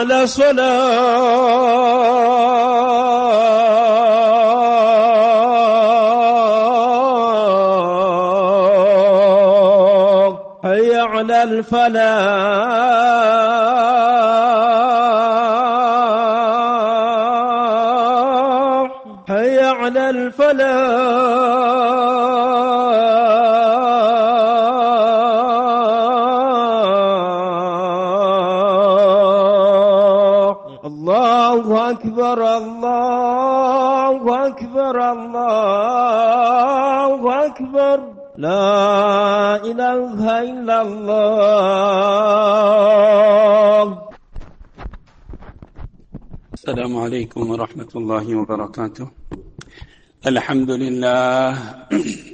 على الصلاة حي على الفلاح. أكبر الله أكبر الله أكبر لا إله إلا الله السلام عليكم ورحمة الله وبركاته. الحمد لله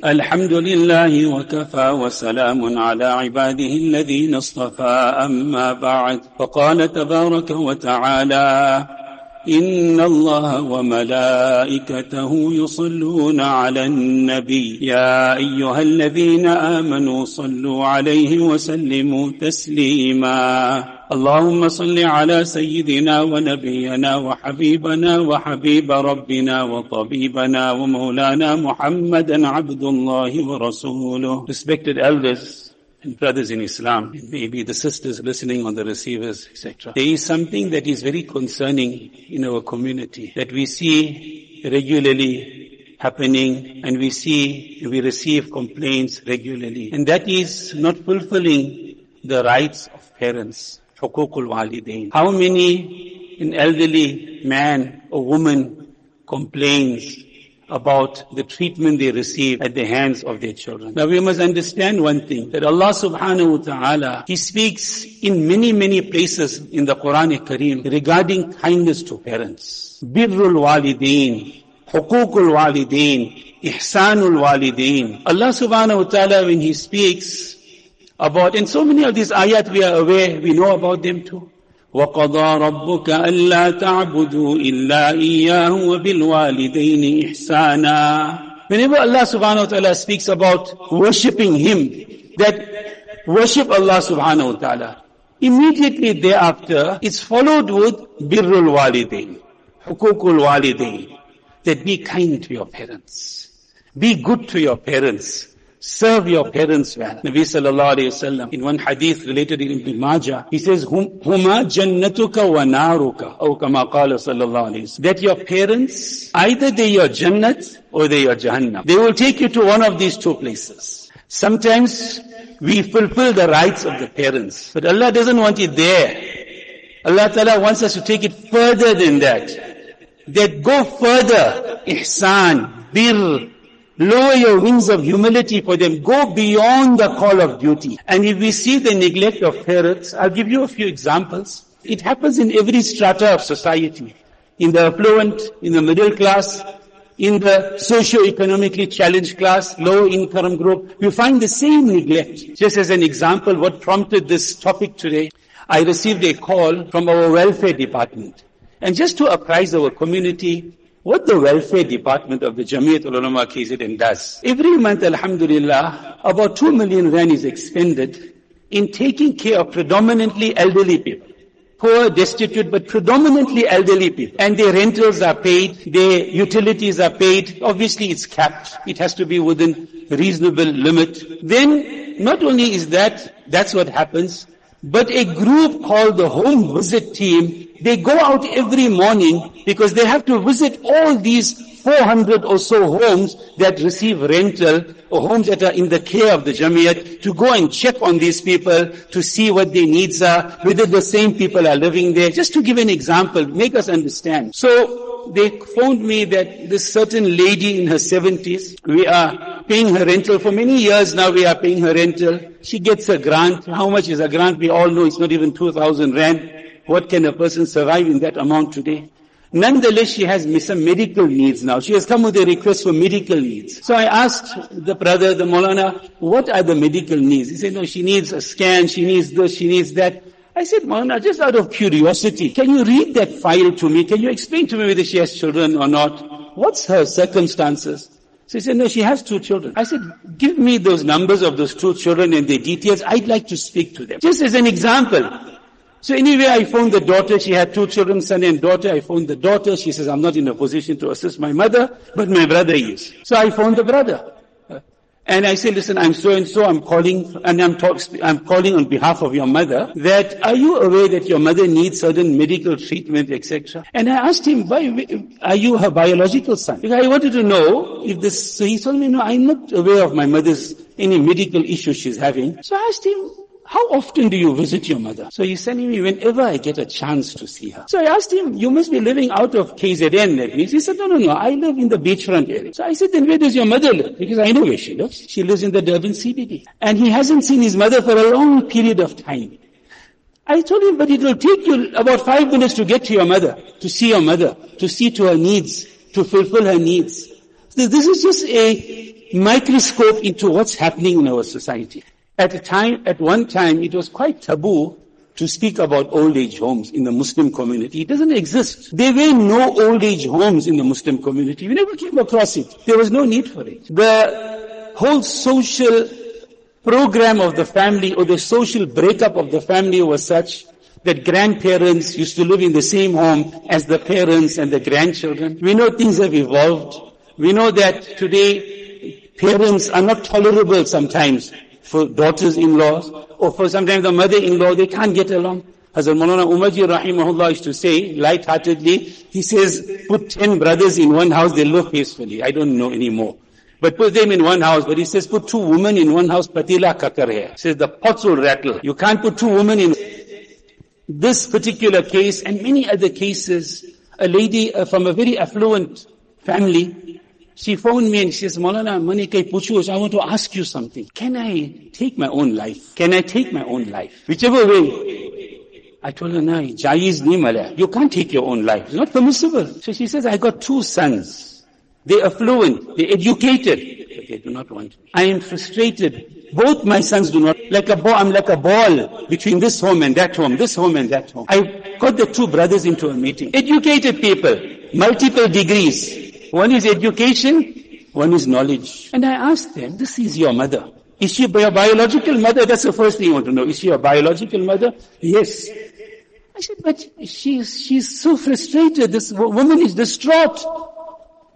الحمد لله وكفى وسلام على عباده الذين اصطفى أما بعد. فقال تبارك وتعالى إن الله وملائكته يصلون على النبي. يا أيها الذين آمنوا صلوا عليه وسلموا تسليما. اللهم صل على سيدنا ونبينا وحبيبنا وحبيب ربنا وطبيبنا ومولانا محمدا عبد الله ورسوله. Respected elders brothers in Islam, maybe the sisters listening on the receivers, etc. There is something that is very concerning in our community that we see regularly happening and we see, we receive complaints regularly. And that is not fulfilling the rights of parents. How many an elderly man or woman complains about the treatment they receive at the hands of their children. Now we must understand one thing, that Allah subhanahu wa ta'ala, He speaks in many, many places in the Quran Kareem regarding kindness to parents. Birrul walidain, hukukul walidain, ihsanul walidain. Allah subhanahu wa ta'ala when He speaks about, and so many of these ayat we are aware, we know about them too. وقضى ربك ألا تعبدوا إلا إياه وبالوالدين إحسانا Whenever Allah subhanahu wa ta'ala speaks about worshipping Him, that worship Allah subhanahu wa ta'ala, immediately thereafter, it's followed with birrul walidain, hukukul walidain, that be kind to your parents, be good to your parents, Serve your parents well. Nabi sallallahu alayhi wasallam in one hadith related in Ibn Majah, he says, Huma jannatuka wa naruka, or kama qala sallallahu alayhi wasallam. That your parents, either they're your jannat or they're your jahannam. They will take you to one of these two places. Sometimes we fulfill the rights of the parents, but Allah doesn't want it there. Allah Ta'ala wants us to take it further than that. That go further, ihsan, bir, Lower your wings of humility for them. Go beyond the call of duty. And if we see the neglect of parents, I'll give you a few examples. It happens in every strata of society. In the affluent, in the middle class, in the socio-economically challenged class, low income group, you find the same neglect. Just as an example, what prompted this topic today, I received a call from our welfare department. And just to apprise our community, what the welfare department of the Jamiat Ulama KZN does. Every month, alhamdulillah, about 2 million rand is expended in taking care of predominantly elderly people. Poor, destitute, but predominantly elderly people. And their rentals are paid, their utilities are paid. Obviously it's capped. It has to be within reasonable limit. Then, not only is that, that's what happens, But a group called the home visit team, they go out every morning because they have to visit all these 400 or so homes that receive rental or homes that are in the care of the Jamiyat to go and check on these people to see what their needs are, whether the same people are living there. Just to give an example, make us understand. So they phoned me that this certain lady in her 70s, we are paying her rental for many years now we are paying her rental. She gets a grant. How much is a grant? We all know it's not even 2000 rand. What can a person survive in that amount today? Nonetheless, she has some medical needs now. She has come with a request for medical needs. So I asked the brother, the Molana, what are the medical needs? He said, no, she needs a scan, she needs this, she needs that. I said, Molana, just out of curiosity, can you read that file to me? Can you explain to me whether she has children or not? What's her circumstances? So he said, no, she has two children. I said, give me those numbers of those two children and their details. I'd like to speak to them. Just as an example. So anyway, I phoned the daughter. She had two children, son and daughter. I phoned the daughter. She says, I'm not in a position to assist my mother, but my brother is. So I phoned the brother. And I say, listen, I'm so and so, I'm calling, and I'm, talk, I'm calling on behalf of your mother, that are you aware that your mother needs certain medical treatment, etc.? And I asked him, why, are you her biological son? Because I wanted to know if this, so he told me, no, I'm not aware of my mother's, any medical issues she's having. So I asked him, how often do you visit your mother? So he's telling me whenever I get a chance to see her. So I asked him, you must be living out of KZN that means. He said, no, no, no, I live in the beachfront area. So I said, then where does your mother live? Because I know where she lives. She lives in the Durban CBD. And he hasn't seen his mother for a long period of time. I told him, but it will take you about five minutes to get to your mother, to see your mother, to see to her needs, to fulfill her needs. So this is just a microscope into what's happening in our society. At a time, at one time, it was quite taboo to speak about old age homes in the Muslim community. It doesn't exist. There were no old age homes in the Muslim community. We never came across it. There was no need for it. The whole social program of the family or the social breakup of the family was such that grandparents used to live in the same home as the parents and the grandchildren. We know things have evolved. We know that today parents are not tolerable sometimes for daughters-in-laws, or for sometimes the mother-in-law, they can't get along. Hazrat Maulana Umarji rahimahullah used to say, light-heartedly, he says, put ten brothers in one house, they live peacefully. I don't know anymore. But put them in one house, but he says, put two women in one house, patila kakar hai. He says, the pots will rattle. You can't put two women in this particular case and many other cases. A lady uh, from a very affluent family, she phoned me and she says, Maulana, Manikai Puchush, I want to ask you something. Can I take my own life? Can I take my own life? Whichever way. I told her, no, Jaiz Nimala. You can't take your own life. It's not permissible. So she says, I got two sons. They're fluent. They're educated. But they do not want. I am frustrated. Both my sons do not. Like a ball, I'm like a ball between this home and that home, this home and that home. I got the two brothers into a meeting. Educated people. Multiple degrees. One is education, one is knowledge. And I asked them, this is your mother. Is she your biological mother? That's the first thing you want to know. Is she your biological mother? Yes. I said, but she's, she's so frustrated. This woman is distraught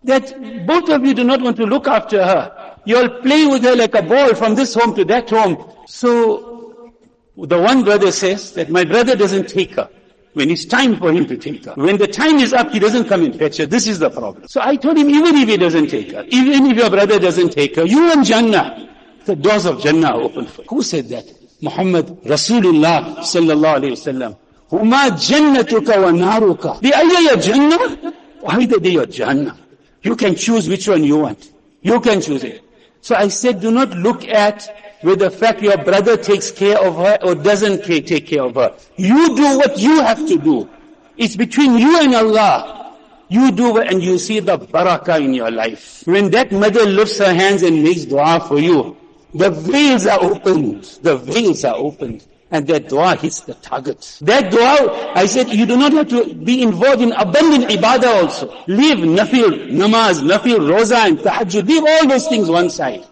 that both of you do not want to look after her. You all play with her like a ball from this home to that home. So the one brother says that my brother doesn't take her when it's time for him to take her. When the time is up, he doesn't come and fetch her. This is the problem. So I told him, even if he doesn't take her, even if your brother doesn't take her, you and Jannah. The doors of Jannah are open for you. Who said that? Muhammad Rasulullah sallallahu alayhi wasallam. Huma jannatuka wa naruka. The ayah Jannah, either they your Jannah. You can choose which one you want. You can choose it. So I said, do not look at with the fact your brother takes care of her or doesn't take care of her. You do what you have to do. It's between you and Allah. You do and you see the barakah in your life. When that mother lifts her hands and makes dua for you, the veils are opened. The veils are opened. And that dua hits the target. That dua, I said, you do not have to be involved in abundant ibadah also. Leave nafil, namaz, nafil, roza and tahajjud. Leave all those things one side.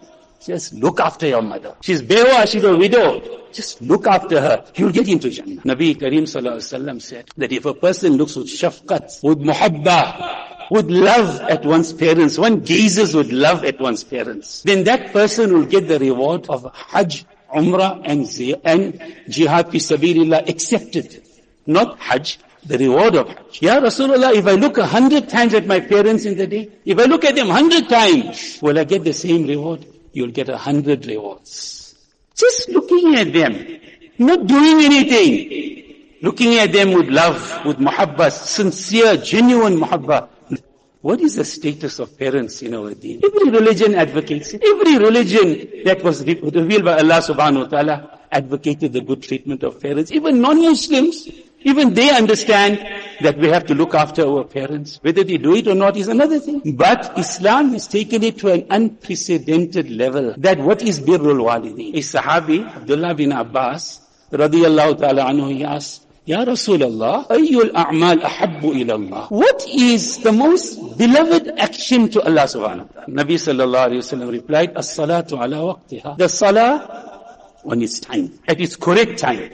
Just look after your mother. She's bewa, she's a widow. Just look after her. You'll get into Jannah. Nabi Kareem Sallallahu said that if a person looks with shafqat, with muhabbah, with love at one's parents, one gazes with love at one's parents, then that person will get the reward of Hajj Umrah and, and jihad fi sabilillah accepted. Not Hajj, the reward of Hajj. Ya Rasulullah, if I look a hundred times at my parents in the day, if I look at them hundred times, will I get the same reward? You'll get a hundred rewards. Just looking at them, not doing anything, looking at them with love, with muhabba, sincere, genuine muhabba. What is the status of parents in our deen? Every religion advocates it. Every religion that was revealed by Allah subhanahu wa ta'ala advocated the good treatment of parents. Even non-Muslims, even they understand that we have to look after our parents. Whether they do it or not is another thing. But Islam has taken it to an unprecedented level. That what is birrul walidi? A Sahabi, Abdullah bin Abbas, radiyallahu ta'ala anhu, he asked, Ya Rasulullah, ayyul a'mal ahabbu ila Allah. What is the most beloved action to Allah subhanahu wa ta'ala? Nabi sallallahu alayhi wa sallam replied, as-salatu ala waqtiha. The salah on its time, at its correct time.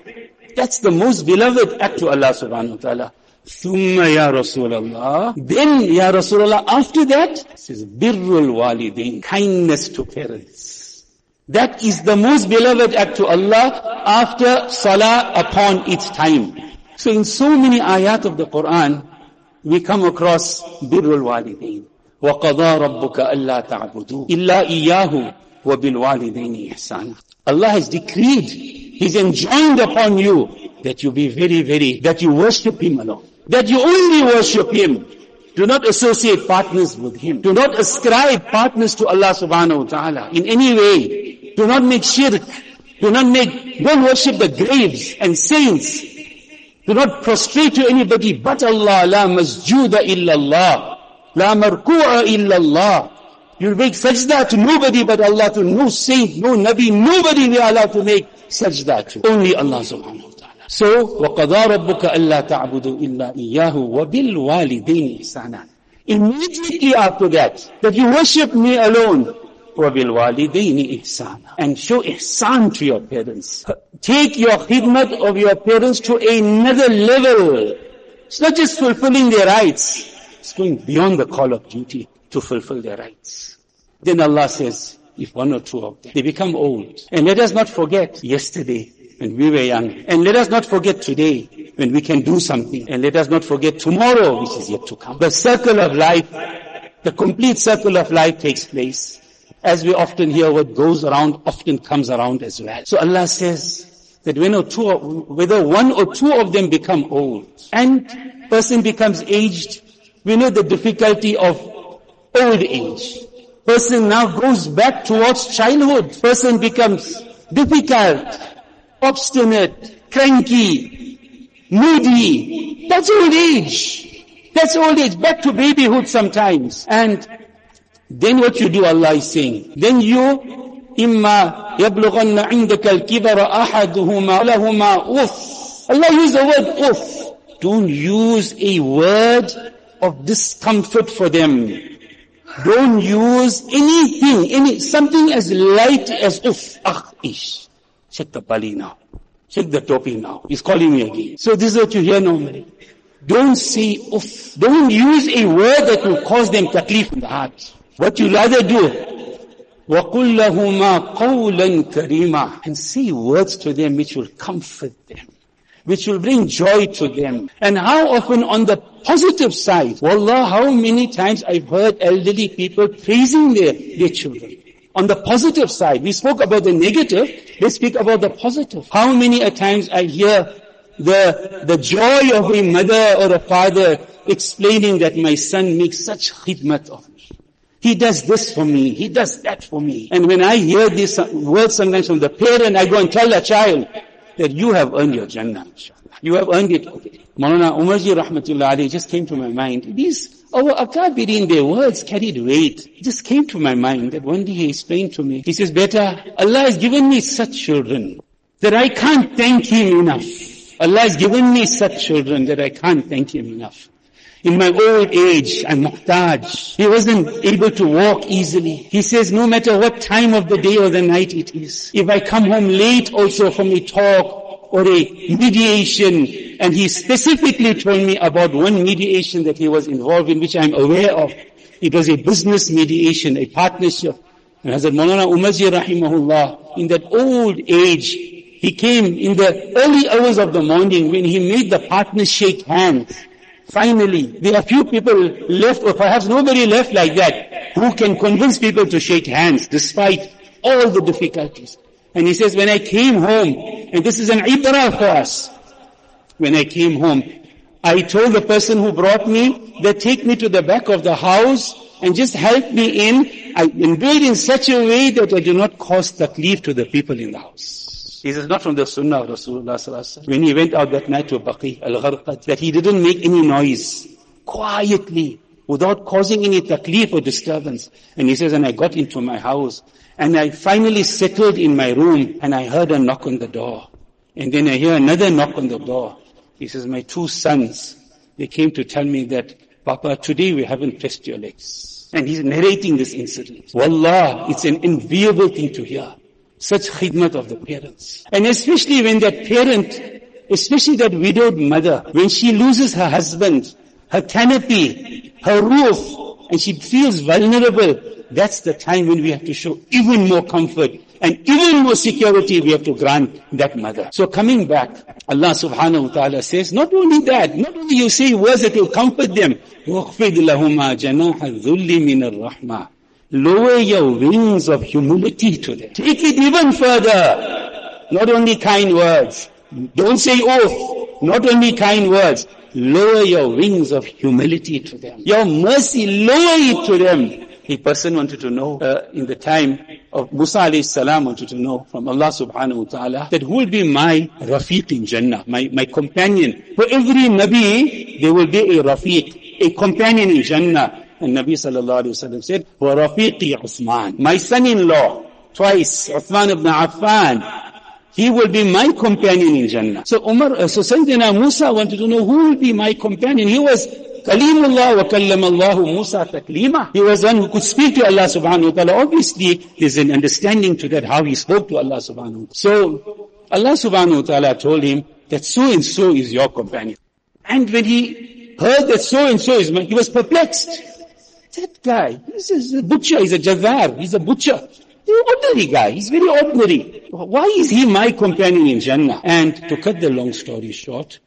That's the most beloved act to Allah subhanahu wa ta'ala. ثم يا رسول الله then يا رسول الله after that says birrul walidain kindness to parents that is the most beloved act to Allah after salah upon its time so in so many ayat of the Quran we come across birrul walidain وقضى ربك ألا تعبدوا إلا إياه وبالوالدين إحسانا Allah has decreed He's enjoined upon you that you be very, very, that you worship Him alone. That you only worship Him. Do not associate partners with Him. Do not ascribe partners to Allah subhanahu wa ta'ala in any way. Do not make shirk. Do not make, don't worship the graves and saints. Do not prostrate to anybody but Allah. La masjuda illa Allah. La marku'a illa Allah. You make sajda to nobody but Allah, to no saint, no nabi, nobody we are allowed to make sajda to. Only Allah subhanahu wa ta'ala. So, وَقَضَى رَبُّكَ أَلَّا تَعْبُدُوا إِلَّا إِيَّاهُ وَبِالْوَالِدَيْنِ إِحْسَانًا Immediately after that, that you worship me alone, وَبِالْوَالِدَيْنِ إِحْسَانًا And show ihsan to your parents. Take your khidmat of your parents to another level. It's not just fulfilling their rights. It's going beyond the call of duty to fulfill their rights. Then Allah says, if one or two of them, they become old. And let us not forget yesterday when we were young. And let us not forget today when we can do something. And let us not forget tomorrow which is yet to come. The circle of life, the complete circle of life takes place. As we often hear, what goes around often comes around as well. So Allah says that when or two, whether one or two of them become old and person becomes aged, we know the difficulty of old age. Person now goes back towards childhood. Person becomes difficult, obstinate, cranky, moody. That's old age. That's old age. Back to babyhood sometimes. And then what you do, Allah is saying, then you إما يبلغن عندك الكبر أحدهما لهما أف Allah use the word uff. Don't use a word of discomfort for them. Don't use anything, any, something as light as uff. Ah, ish. Check the bali now. Check the topi now. He's calling me again. So this is what you hear normally. Don't say uff. Don't use a word that will cause them taklif in the heart. What you rather do, وَقُلْ لَهُمَا قَوْلًا كَرِيمًا And say words to them which will comfort them, which will bring joy to them. And how often on the positive side, Wallah, how many times I've heard elderly people praising their, their children. On the positive side, we spoke about the negative, let's speak about the positive. How many a times I hear the, the joy of a mother or a father explaining that my son makes such khidmat of me. He does this for me. He does that for me. And when I hear these words sometimes from the parent, I go and tell the child that you have earned your Jannah. You have earned it. Maulana Umarji Rahmatullah Ali just came to my mind. These, our akabirin, their words carried weight. It just came to my mind that one day he explained to me. He says, Beta, Allah has given me such children that I can't thank Him enough. Allah has given me such children that I can't thank Him enough. In my old age, I'm muhtaj. He wasn't able to walk easily. He says, no matter what time of the day or the night it is, if I come home late also from a talk or a mediation, and he specifically told me about one mediation that he was involved in, which I'm aware of. It was a business mediation, a partnership. And Hazrat Maulana Umarji rahimahullah, in that old age, he came in the early hours of the morning when he made the partners shake hands. Finally, there are few people left, or perhaps nobody left like that, who can convince people to shake hands despite all the difficulties. And he says, when I came home, and this is an ibrah for us, when I came home, I told the person who brought me that take me to the back of the house and just help me in. I it in such a way that I do not cause taklif to the people in the house. This is not from the sunnah of Rasulullah. When he went out that night to Baqi al-Gharqad, that he didn't make any noise, quietly, without causing any taklif or disturbance. And he says, and I got into my house, and I finally settled in my room, and I heard a knock on the door. And then I hear another knock on the door. He says, my two sons, they came to tell me that, Papa, today we haven't pressed your legs. And he's narrating this incident. Wallah, it's an enviable thing to hear. Such khidmat of the parents. And especially when that parent, especially that widowed mother, when she loses her husband, her canopy, her roof, and she feels vulnerable, that's the time when we have to show even more comfort and even more security we have to grant that mother. So coming back, Allah subhanahu wa ta'ala says, not only that, not only you say words that will comfort them, وَخْفِضْ لَهُمَا جَنَاحَ الذُّلِّ مِنَ الرَّحْمَةِ Lower your wings of humility to them. Take it even further. Not only kind words. Don't say oath. Not only kind words. Lower your wings of humility to them. Your mercy, lower it to them. A person wanted to know uh, in the time of Musa alayhi salam wanted to know from Allah subhanahu wa ta'ala that who will be my rafiq in Jannah, my, my companion. For every Nabi, there will be a rafiq, a companion in Jannah. And Nabi sallallahu alayhi wa sallam said, rafiqi Uthman, my son-in-law, twice, Uthman ibn Affan, he will be my companion in Jannah. So Umar, uh, so Sayyidina Musa wanted to know who will be my companion. He was Kalimullah wa kallamallahu Musa taklima. He was one who could speak to Allah subhanahu wa ta'ala. Obviously, there's an understanding to that, how he spoke to Allah subhanahu wa ta'ala. So, Allah subhanahu wa ta'ala told him that so and so is your companion. And when he heard that so and so is my, he was perplexed. That guy, this is a butcher, he's a jazar, he's a butcher. He's an ordinary guy. He's very ordinary. Why is he my companion in Jannah? And to cut the long story short,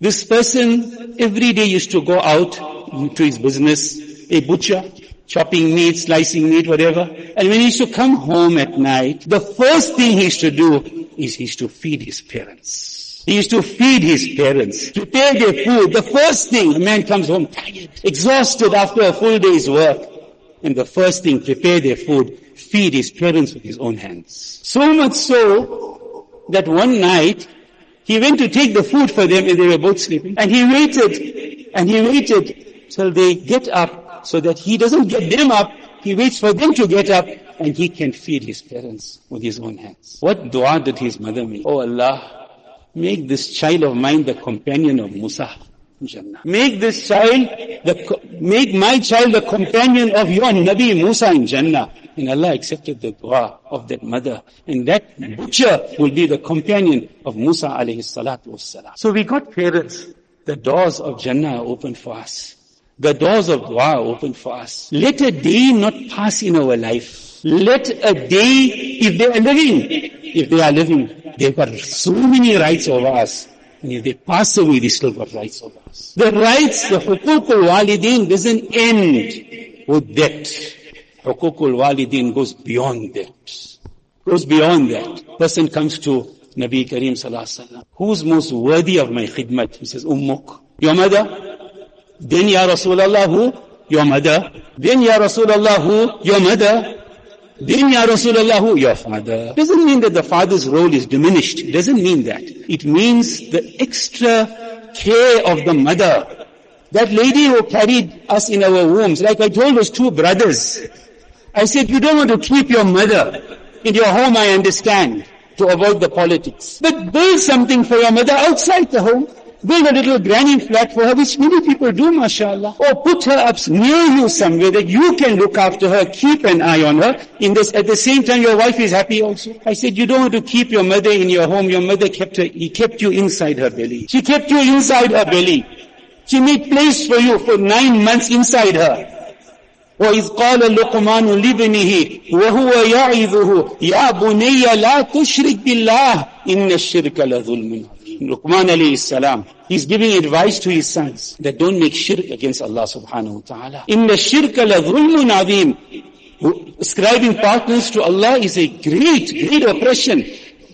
this person every day used to go out to his business, a butcher, chopping meat, slicing meat, whatever. And when he used to come home at night, the first thing he used to do is he used to feed his parents. He used to feed his parents, prepare their food. The first thing, a man comes home tired, exhausted after a full day's work. And the first thing, prepare their food, feed his parents with his own hands. So much so that one night he went to take the food for them and they were both sleeping. And he waited and he waited till they get up so that he doesn't get them up. He waits for them to get up and he can feed his parents with his own hands. What dua did his mother make? Oh Allah, make this child of mine the companion of Musa. Jannah. Make this child, the, make my child the companion of your Nabi Musa in Jannah. And Allah accepted the dua of that mother. And that butcher will be the companion of Musa alayhi salatu wassalam. So we got parents. The doors of Jannah are open for us. The doors of dua are open for us. Let a day not pass in our life. Let a day, if they are living, if they are living, they've got so many rights over us. And if they pass away, they still got rights over us. The rights, the hukukul walidin doesn't end with that. Hukukul walidin goes beyond that. Goes beyond that. Person comes to Nabi Kareem Sallallahu. Who's most worthy of my khidmat? He says, Ummuk. Your mother? Then Ya Rasulullah who? Your mother. Then Ya Rasulullah who? Your mother. Then Ya Rasulullah? Your father. Doesn't mean that the father's role is diminished. Doesn't mean that. It means the extra care of the mother. That lady who carried us in our wombs, like I told those two brothers, I said, you don't want to keep your mother in your home, I understand, to avoid the politics. But build something for your mother outside the home Build a little granny flat for her, which many people do, mashallah. Or put her up near you somewhere that you can look after her, keep an eye on her. In this, at the same time, your wife is happy also. I said, you don't want to keep your mother in your home. Your mother kept her, he kept you inside her belly. She kept you inside her belly. She made place for you for nine months inside her. وإذ قال لقمان لابنه وهو يعظه يا بني لا تشرك بالله إن الشرك لظلم Luqman alayhi salam, he's giving advice to his sons that don't make shirk against Allah subhanahu wa ta'ala. Inna shirka la dhulmun azim. Ascribing partners to Allah is a great, great oppression.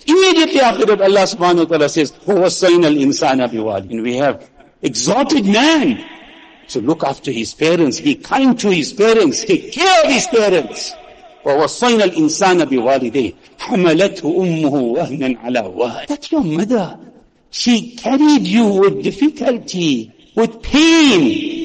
Immediately after that Allah subhanahu wa ta'ala says, وَوَصَّيْنَا الْإِنسَانَ بِوَالِدٍ And we have exalted man to look after his parents, be kind to his parents, take care of his parents. ووصينا الإنسان بوالديه حملته أمه وهنا على وهن That's your mother. She carried you with difficulty, with pain.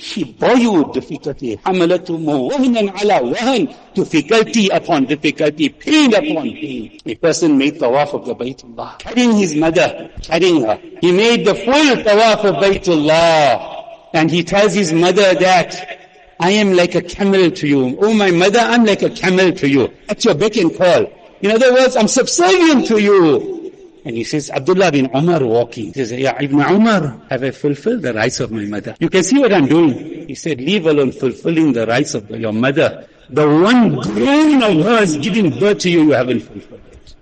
She bore you with difficulty. حملته أمه وهنا على وهن Difficulty upon difficulty, pain upon pain. A person made tawaf of the Baytullah, carrying his mother, carrying her. He made the full tawaf of Baytullah. And he tells his mother that I am like a camel to you. Oh my mother, I'm like a camel to you. At your beck and call. In other words, I'm subservient to you. And he says, Abdullah bin Umar walking. He says, Ya Ibn Umar, have I fulfilled the rights of my mother? You can see what I'm doing. He said, leave alone fulfilling the rights of your mother. The one grain of hers giving birth to you, you haven't fulfilled it.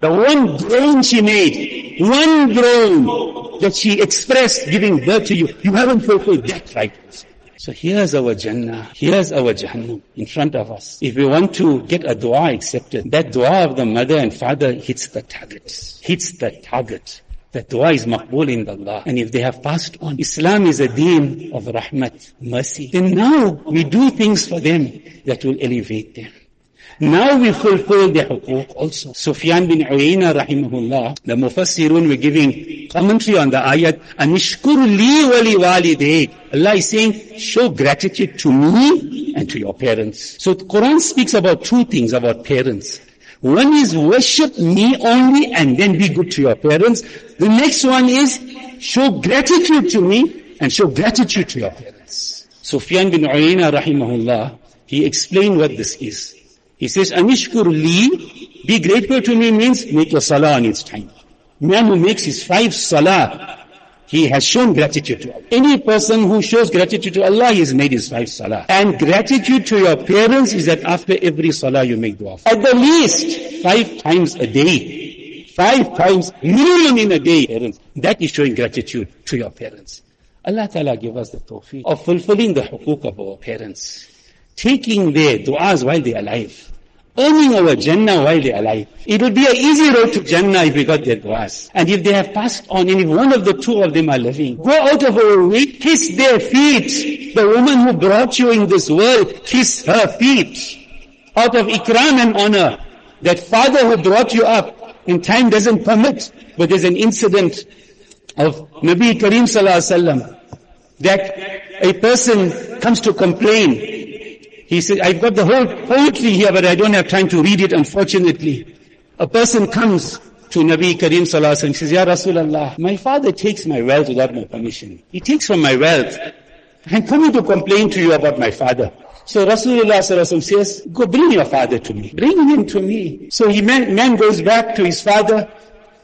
The one grain she made, one grain that she expressed giving birth to you, you haven't fulfilled that right. So here's our Jannah, here's our Jahannam in front of us. If we want to get a dua accepted, that dua of the mother and father hits the target, hits the target. The dua is maqbool in Allah. And if they have passed on, Islam is a deen of rahmat, mercy. Then now we do things for them that will elevate them. Now we fulfill the hukuk also. Sufyan bin Uyayna rahimahullah, the Mufassirun were giving commentary on the ayat, Anishkur li wali walidayk. Allah is saying, show gratitude to me and to your parents. So the Quran speaks about two things about parents. One is worship me only and then be good to your parents. The next one is show gratitude to me and show gratitude to your parents. Sufyan bin Uyayna rahimahullah, he explained what this is. He says, Anishkur li, be grateful to me means make your salah on its time. Man who makes his five salah, he has shown gratitude to Allah. Any person who shows gratitude to Allah, he has made his five salah. And gratitude to your parents is that after every salah you make dua. At the least, five times a day. Five times, minimum in a day, parents. That is showing gratitude to your parents. Allah Ta'ala give us the tawfiq of fulfilling the hukuk of our parents taking their du'as while they're alive, earning our Jannah while they're alive. It would be an easy road to Jannah if we got their du'as. And if they have passed on, and if one of the two of them are living, go out of our way, kiss their feet. The woman who brought you in this world, kiss her feet. Out of ikram and honor. That father who brought you up, and time doesn't permit, but there's an incident of Nabi Kareem Sallallahu Alaihi Wasallam that a person comes to complain he said, I've got the whole poetry here, but I don't have time to read it, unfortunately. A person comes to Nabi Kareem Sallallahu and says, Ya Rasulallah, my father takes my wealth without my permission. He takes from my wealth. I'm coming to complain to you about my father. So Rasulullah Sallallahu says, go bring your father to me. Bring him to me. So he man, man goes back to his father.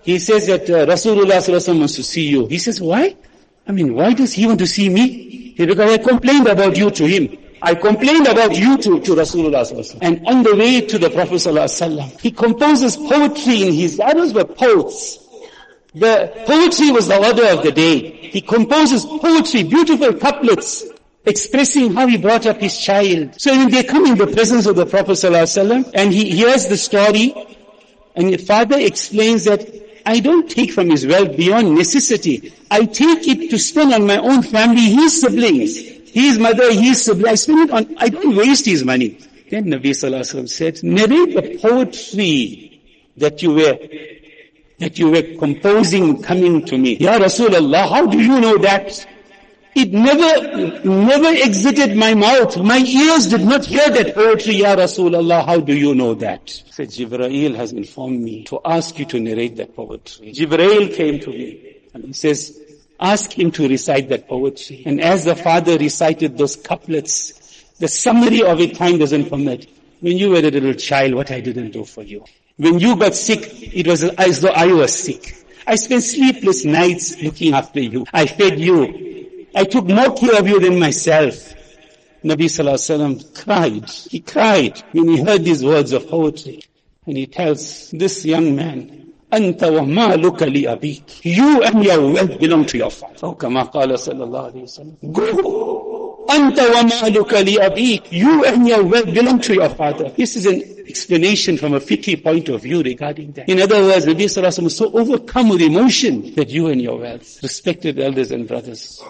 He says that uh, Rasulullah wants to see you. He says, why? I mean, why does he want to see me? He, because I complained about you to him. I complained about you to, to Rasulullah And on the way to the Prophet he composes poetry in his, others were poets. The poetry was the order of the day. He composes poetry, beautiful couplets, expressing how he brought up his child. So when they come in the presence of the Prophet ﷺ, and he hears the story, and the father explains that I don't take from his wealth beyond necessity. I take it to spend on my own family, his siblings his mother, his sibling, I spend it on, I don't waste his money. Then Nabi Sallallahu Alaihi Wasallam said, narrate the poetry that you were, that you were composing coming to me. Ya Rasulullah, how do you know that? It never, never exited my mouth. My ears did not hear that poetry, Ya Rasulullah. How do you know that? Said, Jibreel has informed me to ask you to narrate that poetry. Jibreel came to me and he says, Ask him to recite that poetry. And as the father recited those couplets, the summary of it time doesn't permit. When you were a little child, what I didn't do for you. When you got sick, it was as though I was sick. I spent sleepless nights looking after you. I fed you. I took more care of you than myself. Nabi Sallallahu Alaihi Wasallam cried. He cried when he heard these words of poetry. And he tells this young man, أنت ومالك لأبيك. You and your wealth belong to your father. كما قال صلى الله عليه وسلم. Go. أنت ومالك لأبيك. You and your wealth belong to your father. This is an explanation from a fiqh point of view regarding that. In other words, Nabi Sallallahu Alaihi Wasallam was so overcome with emotion that you and your wealth, respected elders and brothers,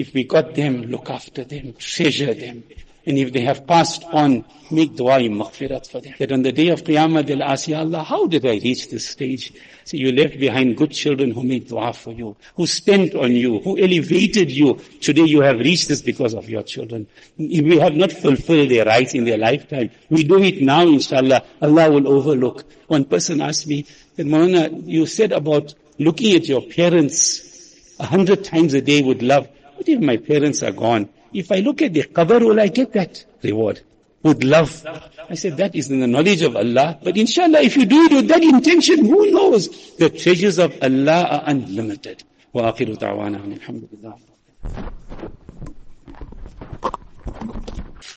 if we got them, look after them, treasure them. And if they have passed on, make dua maghfirat for them. That on the day of Qiyamah they'll ask, Ya Allah, how did I reach this stage? So you left behind good children who made dua for you, who spent on you, who elevated you. Today you have reached this because of your children. If we have not fulfilled their rights in their lifetime, we do it now inshallah, Allah will overlook. One person asked me, that Mona, you said about looking at your parents a hundred times a day with love. What if my parents are gone? If I look at the qabr, will I get that reward? With love. I said, that is in the knowledge of Allah. But inshallah, if you do it with that intention, who knows? The treasures of Allah are unlimited. Wa وآخر دعوانا الحمد لله